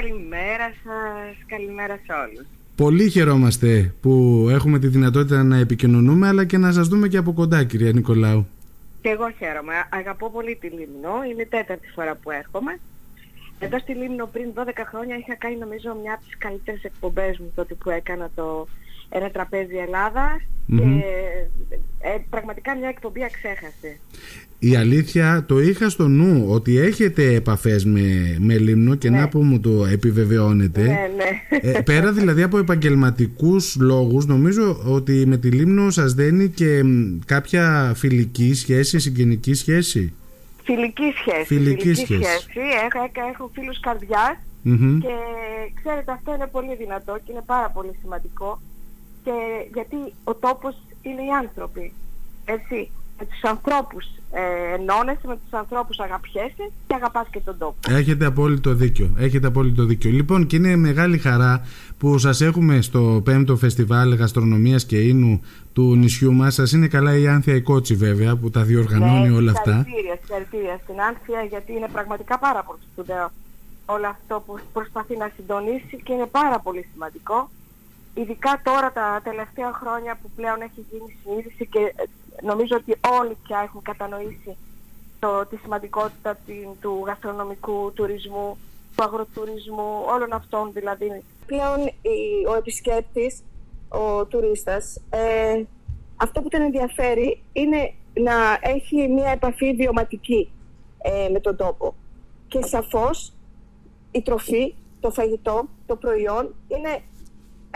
Καλημέρα σας, καλημέρα σε όλους. Πολύ χαιρόμαστε που έχουμε τη δυνατότητα να επικοινωνούμε αλλά και να σας δούμε και από κοντά κυρία Νικολάου. Και εγώ χαίρομαι. Αγαπώ πολύ τη Λίμνο. Είναι η τέταρτη φορά που έρχομαι. Εδώ στη Λίμνο πριν 12 χρόνια είχα κάνει νομίζω μια από τις καλύτερες εκπομπές μου τότε που έκανα το ένα τραπέζι και ε, πραγματικά μια εκπομπή αξέχασε. Η αλήθεια το είχα στο νου ότι έχετε επαφές με, με Λίμνο και να ναι. που μου το επιβεβαιώνετε. Ναι, ναι. Ε, πέρα δηλαδή από επαγγελματικούς λόγους νομίζω ότι με τη Λίμνο σας δένει και κάποια φιλική σχέση, συγγενική σχέση; Φιλική σχέση. Φιλική, σχέση. Έχω, έχω φίλους και ξέρετε αυτό είναι πολύ δυνατό και είναι πάρα πολύ σημαντικό και γιατί ο τόπος είναι οι άνθρωποι. Έτσι, με τους ανθρώπους ε, ενώνεσαι, με τους ανθρώπους αγαπιέσαι και αγαπάς και τον τόπο. Έχετε απόλυτο δίκιο. Έχετε απόλυτο δίκιο. Λοιπόν, και είναι μεγάλη χαρά που σας έχουμε στο 5ο Φεστιβάλ Γαστρονομίας και Ίνου του νησιού μας. Σας είναι καλά η Άνθια η Κότσι βέβαια που τα διοργανώνει ναι, όλα αυτά. Συγχαρητήρια, συγχαρητήρια στην Άνθια γιατί είναι πραγματικά πάρα πολύ σπουδαίο όλο αυτό που προσπαθεί να συντονίσει και είναι πάρα πολύ σημαντικό ειδικά τώρα τα τελευταία χρόνια που πλέον έχει γίνει συνείδηση και ε, νομίζω ότι όλοι πια έχουν κατανοήσει το, τη σημαντικότητα του γαστρονομικού τουρισμού, του αγροτουρισμού, όλων αυτών δηλαδή. Πλέον ο επισκέπτης, ο τουρίστας, ε, αυτό που τον ενδιαφέρει είναι να έχει μια επαφή βιωματική ε, με τον τόπο. Και σαφώς η τροφή, το φαγητό, το προϊόν είναι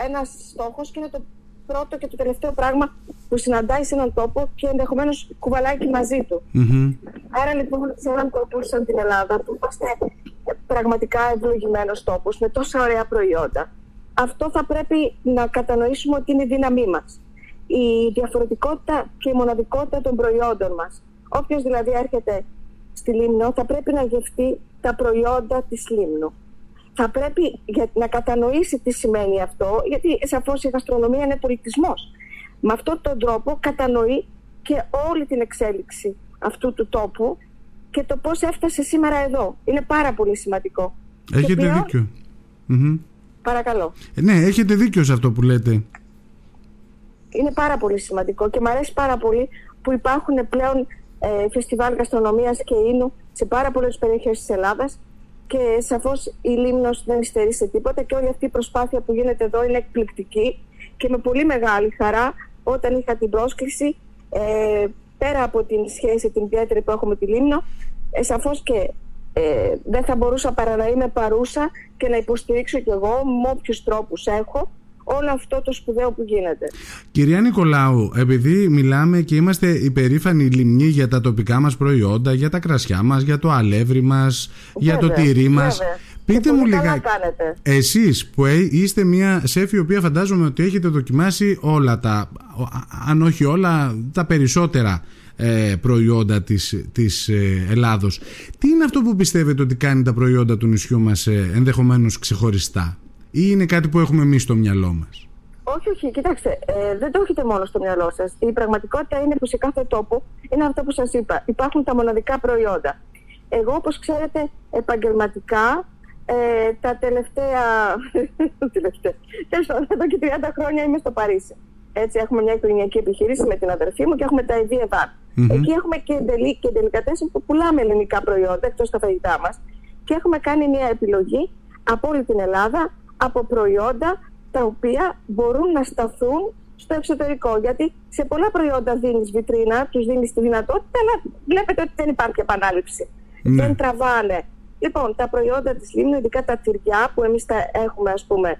ένας στόχος και είναι το πρώτο και το τελευταίο πράγμα που συναντάει σε έναν τόπο και ενδεχομένως κουβαλάει και μαζί του. Mm-hmm. Άρα λοιπόν σε έναν τόπο σαν την Ελλάδα που είμαστε πραγματικά ευλογημένος τόπος με τόσα ωραία προϊόντα, αυτό θα πρέπει να κατανοήσουμε ότι είναι η δύναμή μας. Η διαφορετικότητα και η μοναδικότητα των προϊόντων μας. Όποιος δηλαδή έρχεται στη Λίμνο θα πρέπει να γευτεί τα προϊόντα της Λίμνου θα πρέπει για, να κατανοήσει τι σημαίνει αυτό, γιατί σαφώς η γαστρονομία είναι πολιτισμός. Με αυτόν τον τρόπο κατανοεί και όλη την εξέλιξη αυτού του τόπου και το πώς έφτασε σήμερα εδώ. Είναι πάρα πολύ σημαντικό. Έχετε πλέον... δίκιο. Παρακαλώ. Ε, ναι, έχετε δίκιο σε αυτό που λέτε. Είναι πάρα πολύ σημαντικό και μου αρέσει πάρα πολύ που υπάρχουν πλέον ε, φεστιβάλ γαστρονομίας και ίνου σε πάρα πολλές περιοχές της Ελλάδας και σαφώς η Λίμνος δεν υστερεί σε τίποτα και όλη αυτή η προσπάθεια που γίνεται εδώ είναι εκπληκτική και με πολύ μεγάλη χαρά όταν είχα την πρόσκληση ε, πέρα από την σχέση την ιδιαίτερη που έχουμε με τη Λίμνο ε, σαφώς και ε, δεν θα μπορούσα παρά να είμαι παρούσα και να υποστηρίξω κι εγώ με όποιους τρόπους έχω όλο αυτό το σπουδαίο που γίνεται. Κυρία Νικολάου, επειδή μιλάμε και είμαστε υπερήφανοι λιμνοί για τα τοπικά μας προϊόντα, για τα κρασιά μας, για το αλεύρι μας, για το τυρί μας, Πείτε μου λίγα, εσείς που ε, είστε μια σεφ η οποία φαντάζομαι ότι έχετε δοκιμάσει όλα τα, αν όχι όλα, τα περισσότερα ε, προϊόντα της, της ε, Ελλάδος. Τι είναι αυτό που πιστεύετε ότι κάνει τα προϊόντα του νησιού μας ε, ενδεχομένως ξεχωριστά; Ή είναι κάτι που έχουμε εμείς στο μυαλό μας; Όχι, όχι, κοιτάξτε, ε, δεν το έχετε μόνο στο μυαλό σας. Η πραγματικότητα είναι που σε κάθε τόπο είναι αυτό που σας είπα. Υπάρχουν τα μοναδικά προϊόντα. Εγώ, όπως ξέρετε, επαγγελματικά ε, τα τελευταία. τελευταία Τέλος πάντων, εδώ και 30 χρόνια είμαι στο Παρίσι. Έτσι, έχουμε μια οικογενειακή επιχείρηση με την αδερφή μου και έχουμε τα ιδία Εκεί έχουμε και, τελει, και που πουλάμε ελληνικά προϊόντα εκτός τα φαγητά μας. Και έχουμε κάνει μια επιλογή από όλη την Ελλάδα από προϊόντα τα οποία μπορούν να σταθούν στο εξωτερικό. Γιατί σε πολλά προϊόντα δίνεις βιτρίνα, τους δίνεις τη δυνατότητα, αλλά βλέπετε ότι δεν υπάρχει επανάληψη. Ναι. Δεν τραβάνε. Λοιπόν, τα προϊόντα της Λίμνου, ειδικά τα τυριά που εμείς τα έχουμε, ας πούμε,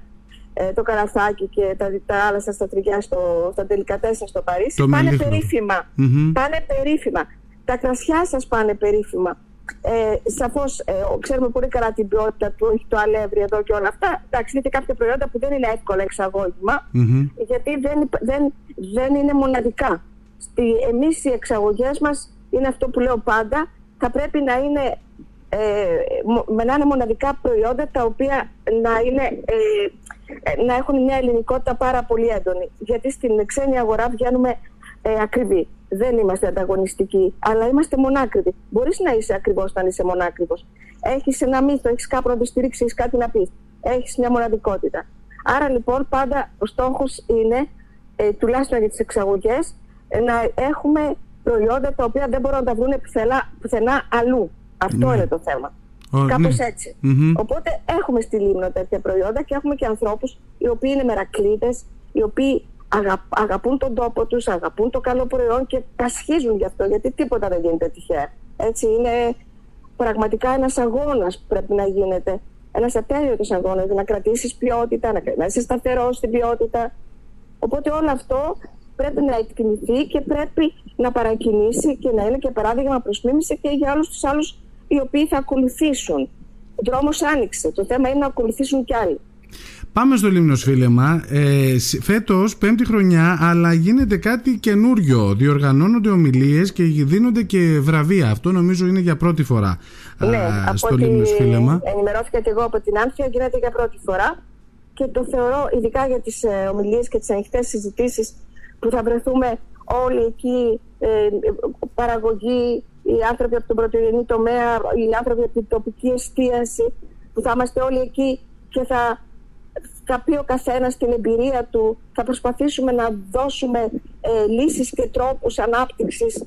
ε, το καραθάκι και τα, τα άλλα στα τριγιά στο, στα τελικά τέσσερα στο Παρίσι, πάνε περίφημα. Πάνε περίφημα. Τα κρασιά σας πάνε περίφημα. Ε, Σαφώς ε, ξέρουμε πολύ καλά την ποιότητα του, έχει το αλεύρι εδώ και όλα αυτά. Εντάξει, είναι και κάποια προϊόντα που δεν είναι εύκολα γιατί δεν, δεν, δεν είναι μοναδικά. Εμείς οι εξαγωγές μας είναι αυτό που λέω πάντα, θα πρέπει να είναι, ε, να είναι μοναδικά προϊόντα τα οποία να, είναι, ε, ε, να έχουν μια ελληνικότητα πάρα πολύ έντονη. Γιατί στην ξένη αγορά βγαίνουμε ε, ακριβή δεν είμαστε ανταγωνιστικοί, αλλά είμαστε μονάκριβοι. Μπορείς να είσαι ακριβώς όταν είσαι μονάκριβος. έχεις ένα μύθο, έχεις κάπου να το στηρίξεις, έχεις κάτι να πεις. Έχεις μια μοναδικότητα. Άρα λοιπόν πάντα ο στόχος είναι, ε, τουλάχιστον για τις εξαγωγές, να έχουμε προϊόντα τα οποία δεν μπορούν να τα βρουν πουθενά, αλλού. Αυτό ναι. είναι το θέμα. Oh, Κάπως ναι. ετσι Οπότε έχουμε στη Λίμνο τέτοια προϊόντα και έχουμε και ανθρώπους οι οποίοι είναι μερακλείδες, οι οποίοι αγαπούν τον τόπο τους, αγαπούν το καλό προϊόν και πασχίζουν γι' αυτό, γιατί τίποτα δεν γίνεται τυχαία. Έτσι είναι πραγματικά ένας αγώνας που πρέπει να γίνεται. Ένας ατέλειωτος αγώνας να κρατήσεις ποιότητα, να είσαι σταθερός στην ποιότητα. Οπότε όλο αυτό πρέπει να εκτιμηθεί και πρέπει να παρακινήσει και να είναι και παράδειγμα προς και για όλους τους άλλους οι οποίοι θα ακολουθήσουν. Ο δρόμος άνοιξε. Το θέμα είναι να ακολουθήσουν κι άλλοι. Πάμε στο Λίμνος Φίλεμα. Ε, φέτος, πέμπτη χρονιά, αλλά γίνεται κάτι καινούριο. Διοργανώνονται ομιλίες και δίνονται και βραβεία. Αυτό νομίζω είναι για πρώτη φορά ναι, α, στο Λίμνος Φίλεμα. Ενημερώθηκα και εγώ από την Άνθια, γίνεται για πρώτη φορά. Και το θεωρώ, ειδικά για τις ε, ομιλίες και τις ανοιχτές συζητήσεις που θα βρεθούμε όλοι εκεί, ε, παραγωγή, οι άνθρωποι από τον πρωτογενή τομέα, οι άνθρωποι από την τοπική εστίαση, που θα είμαστε όλοι εκεί και θα, θα πει ο καθένας την εμπειρία του, θα προσπαθήσουμε να δώσουμε ε, λύσεις και τρόπους ανάπτυξης.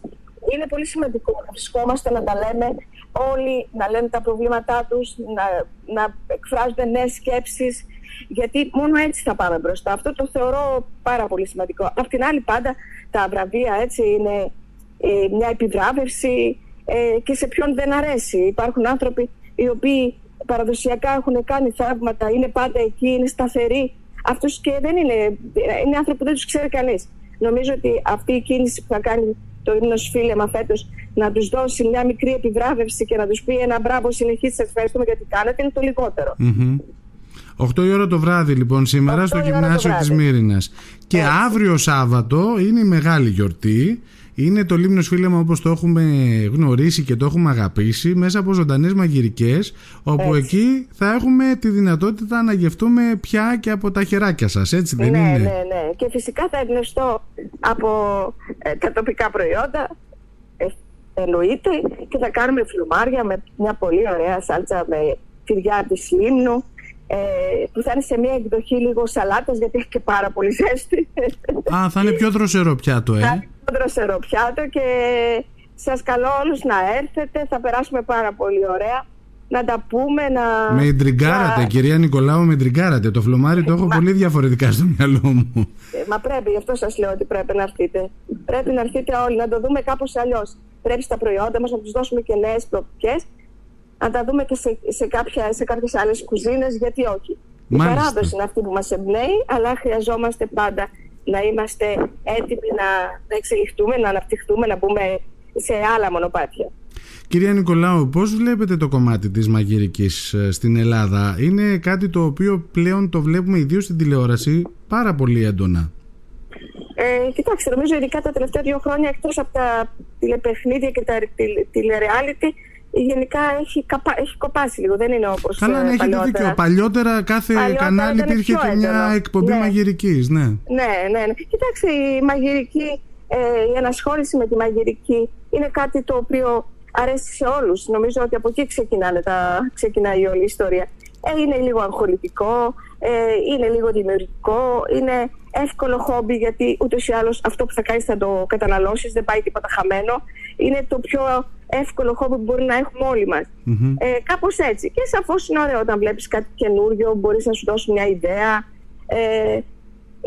Είναι πολύ σημαντικό να βρισκόμαστε, να τα λέμε όλοι, να λένε τα προβλήματά τους, να, να εκφράζονται νέες σκέψεις, γιατί μόνο έτσι θα πάμε μπροστά. Αυτό το θεωρώ πάρα πολύ σημαντικό. Απ' την άλλη πάντα τα βραβεία έτσι είναι ε, μια επιβράβευση ε, και σε ποιον δεν αρέσει. Υπάρχουν άνθρωποι οι οποίοι παραδοσιακά έχουν κάνει θαύματα, είναι πάντα εκεί, είναι σταθεροί. Αυτούς και δεν είναι, είναι άνθρωποι που δεν τους ξέρει κανείς. Νομίζω ότι αυτή η κίνηση που θα κάνει το ύμνος φίλεμα φέτος να τους δώσει μια μικρή επιβράβευση και να τους πει ένα μπράβο συνεχίσει, σας ευχαριστούμε γιατί κάνετε, είναι το λιγότερο. 8 η ώρα το βράδυ λοιπόν σήμερα στο γυμνάσιο της Μύρινας. Και αύριο Σάββατο είναι η μεγάλη γιορτή. Είναι το Λίμνος Φίλεμα όπως το έχουμε γνωρίσει και το έχουμε αγαπήσει μέσα από ζωντανές μαγειρικές όπου εκεί θα έχουμε τη δυνατότητα να γευτούμε πια και από τα χεράκια σας, έτσι δεν ναι, είναι; Ναι, ναι, και φυσικά θα εμπνευστώ από ε, τα τοπικά προϊόντα ε, εννοείται και θα κάνουμε φλουμάρια με μια πολύ ωραία σάλτσα με τυριά της Λίμνου ε, που θα είναι σε μια εκδοχή λίγο σαλάτας γιατί έχει και πάρα πολύ ζέστη. Α, θα είναι πιο δροσερό πιάτο, ε. Θα είναι πιο δροσερό πιάτο και σας καλώ όλους να έρθετε, θα περάσουμε πάρα πολύ ωραία. Να τα πούμε, να... Με εντριγκάρατε, κυρία Νικολάου, με εντριγκάρατε. Το φλωμάρι το έχω πολύ διαφορετικά στο μυαλό μου. Ε, μα πρέπει, γι' αυτό σας λέω ότι πρέπει να έρθετε. Πρέπει να έρθετε όλοι, να το δούμε κάπως αλλιώς. Πρέπει στα προϊόντα μας να τους δώσουμε και νέες προοπτικές να τα δούμε και σε, σε, κάποια, σε κάποιες άλλες κουζίνες, γιατί όχι. Μάλιστα. Η παράδοση είναι αυτή που μας εμπνέει, αλλά χρειαζόμαστε πάντα να είμαστε έτοιμοι να, να εξελιχθούμε, να αναπτυχθούμε, να μπούμε σε άλλα μονοπάτια. Κυρία Νικολάου, πώς βλέπετε το κομμάτι της μαγειρικής ε, στην Ελλάδα; Είναι κάτι το οποίο πλέον το βλέπουμε ιδίως στην τηλεόραση πάρα πολύ έντονα. Ε, κοιτάξτε, νομίζω ειδικά τα τελευταία δύο χρόνια εκτός από τα τηλεπαιχνίδια και τα τηλεreality γενικά έχει, καπα... έχει κοπάσει λίγο, δεν είναι όπως Καλά, ναι, έχετε δίκιο. Παλιότερα κάθε παλιότερα κανάλι υπήρχε και μια εκπομπή ναι. μαγειρικής, ναι. ναι. Ναι, ναι, Κοιτάξτε, η μαγειρική, ε, η ανασχόληση με τη μαγειρική είναι κάτι το οποίο αρέσει σε όλους. Νομίζω ότι από εκεί ξεκινάνε τα... ξεκινάει όλη η ιστορία. Ε, είναι λίγο αγχολητικό, ε, είναι λίγο δημιουργικό, είναι εύκολο χόμπι γιατί ούτως ή άλλως αυτό που θα κάνεις θα το καταναλώσεις, δεν πάει τίποτα χαμένο. Είναι το πιο εύκολο χόμπι που μπορεί να έχουμε όλοι μας. Mm-hmm. Ε, Κάπως έτσι. Και σαφώς είναι ωραίο όταν βλέπεις κάτι καινούριο, μπορείς να σου δώσεις μια ιδέα. Ε,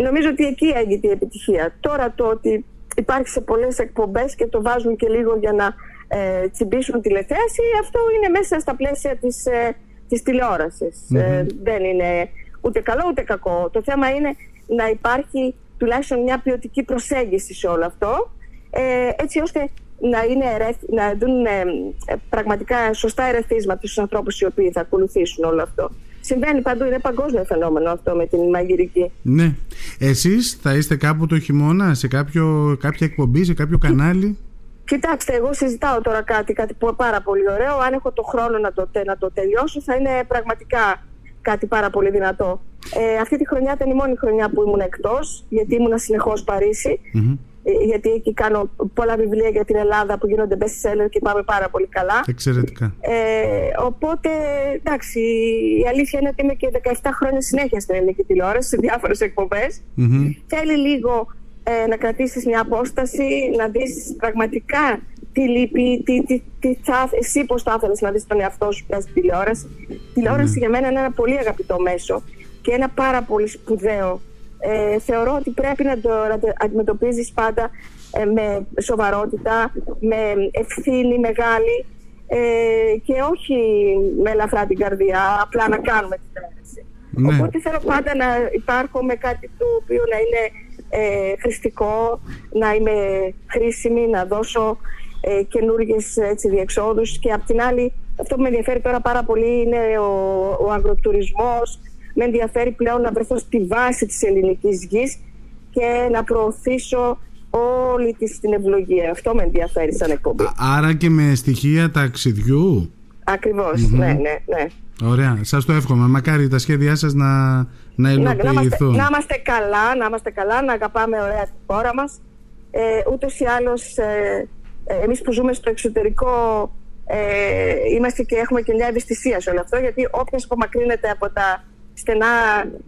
νομίζω ότι εκεί έγινε η επιτυχία. Τώρα το ότι υπάρχει σε πολλές εκπομπές και το βάζουν και λίγο για να ε, τσιμπήσουν τηλεθέαση, αυτό είναι μέσα στα πλαίσια της ε, της τηλεόρασης. Ε, δεν είναι ούτε καλό ούτε κακό. Το θέμα είναι να υπάρχει τουλάχιστον μια ποιοτική προσέγγιση σε όλο αυτό, ε, έτσι ώστε να, είναι, να δουν ε, πραγματικά σωστά ερεθίσματα στους ανθρώπους οι οποίοι θα ακολουθήσουν όλο αυτό. Συμβαίνει παντού, είναι παγκόσμιο φαινόμενο αυτό με την μαγειρική. Ναι. Εσείς θα είστε κάπου το χειμώνα, σε κάποιο, κάποια εκπομπή, σε κάποιο κανάλι; Κοιτάξτε, εγώ συζητάω τώρα κάτι, κάτι που πάρα πολύ ωραίο. Αν έχω το χρόνο να το, να το τελειώσω, θα είναι πραγματικά κάτι πάρα πολύ δυνατό. Ε, αυτή τη χρονιά ήταν η μόνη χρονιά που ήμουν εκτός, γιατί ήμουν συνεχώς Παρίσι. ε, γιατί εκεί κάνω πολλά βιβλία για την Ελλάδα που γίνονται best seller και πάμε πάρα πολύ καλά. Εξαιρετικά. Ε, οπότε, εντάξει, η αλήθεια είναι ότι είμαι και 17 χρόνια συνέχεια στην ελληνική τηλεόραση, σε διάφορες εκπομπές. Θέλει λίγο ε, να κρατήσεις μια απόσταση, να δεις πραγματικά τι λείπει, τι, τι, τι θα, εσύ πώς θα ήθελες να δεις τον εαυτό σου πια στην τηλεόραση. Η τηλεόραση για μένα είναι ένα πολύ αγαπητό μέσο και ένα πάρα πολύ σπουδαίο ε, θεωρώ ότι πρέπει να το, να το αντιμετωπίζεις πάντα ε, με σοβαρότητα, με ευθύνη μεγάλη ε, και όχι με ελαφρά την καρδιά, απλά να κάνουμε την ένταση. Ναι. Οπότε θέλω πάντα να υπάρχω με κάτι το οποίο να είναι ε, χρηστικό, να είμαι χρήσιμη, να δώσω ε, καινούργιες έτσι, διεξόδους και απ' την άλλη αυτό που με ενδιαφέρει τώρα πάρα πολύ είναι ο, ο αγροτουρισμός, με ενδιαφέρει πλέον να βρεθώ στη βάση της ελληνικής γης και να προωθήσω όλη της την ευλογία. Αυτό με ενδιαφέρει σαν εκπομπή. Άρα και με στοιχεία ταξιδιού; ναι, ναι, ναι. Ωραία, σας το εύχομαι. Μακάρι τα σχέδιά σας να, να υλοποιηθούν. Να, είμαστε, να είμαστε καλά, να είμαστε καλά, να αγαπάμε ωραία τη χώρα μας. Ε, ούτως ή άλλως, ε, ε, εμείς που ζούμε στο εξωτερικό ε, είμαστε και έχουμε και μια ευαισθησία σε όλο αυτό, γιατί όποιος απομακρύνεται από τα στενά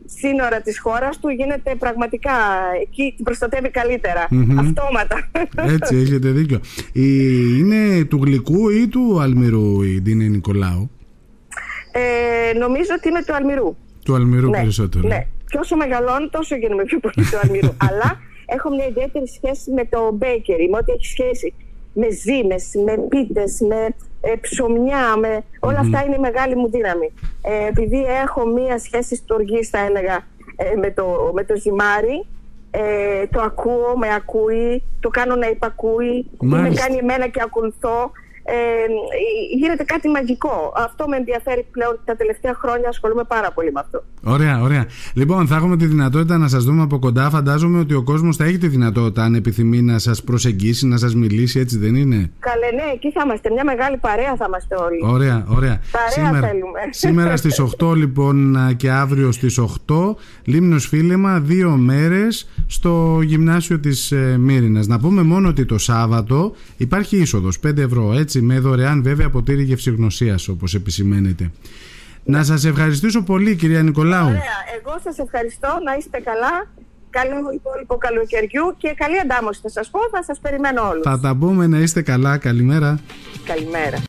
σύνορα της χώρας του γίνεται πραγματικά εκεί την προστατεύει αυτόματα. Έτσι έχετε δίκιο. Είναι του γλυκού ή του αλμυρού η Ντίνα Νικολάου; Ε, νομίζω ότι είναι του αλμυρού. Του αλμυρού ναι, περισσότερο. ναι. και όσο μεγαλώνω τόσο γίνομαι πιο πολύ του αλμυρού. Αλλά έχω μια ιδιαίτερη σχέση με το μπέικερι με ό,τι έχει σχέση με ζύμες, με πίτες, με ε, ψωμιά, με... όλα αυτά είναι η μεγάλη μου δύναμη. Ε, επειδή έχω μία σχέση στοργής θα έλεγα ε, με, το, με το ζυμάρι, ε, το ακούω, με ακούει, το κάνω να υπακούει, με κάνει εμένα και ακολουθώ ε, γίνεται κάτι μαγικό. Αυτό με ενδιαφέρει πλέον τα τελευταία χρόνια, ασχολούμαι πάρα πολύ με αυτό. Ωραία, ωραία. Λοιπόν, θα έχουμε τη δυνατότητα να σας δούμε από κοντά. Φαντάζομαι ότι ο κόσμος θα έχει τη δυνατότητα, αν επιθυμεί, να σας προσεγγίσει, να σας μιλήσει, έτσι δεν είναι; Καλέ, ναι, εκεί θα είμαστε. Μια μεγάλη παρέα θα είμαστε όλοι. Ωραία, ωραία. Παρέα σήμερα, θέλουμε. Σήμερα στις 8 λοιπόν και αύριο στις 8, Λίμνος Φίλεμα, δύο μέρες στο γυμνάσιο της ε, Μύρινας. Να πούμε μόνο ότι το Σάββατο υπάρχει είσοδος 5 ευρώ, έτσι με δωρεάν βέβαια ποτήρι γευσηγνωσίας όπως επισημαίνεται. Να σας ευχαριστήσω πολύ κυρία Νικολάου. Ωραία. Εγώ σας ευχαριστώ. Να είστε καλά. Καλό υπόλοιπο καλοκαιριού και καλή αντάμωση θα σας πω. Θα σας περιμένω όλους. Θα τα πούμε να είστε καλά. Καλημέρα. Καλημέρα.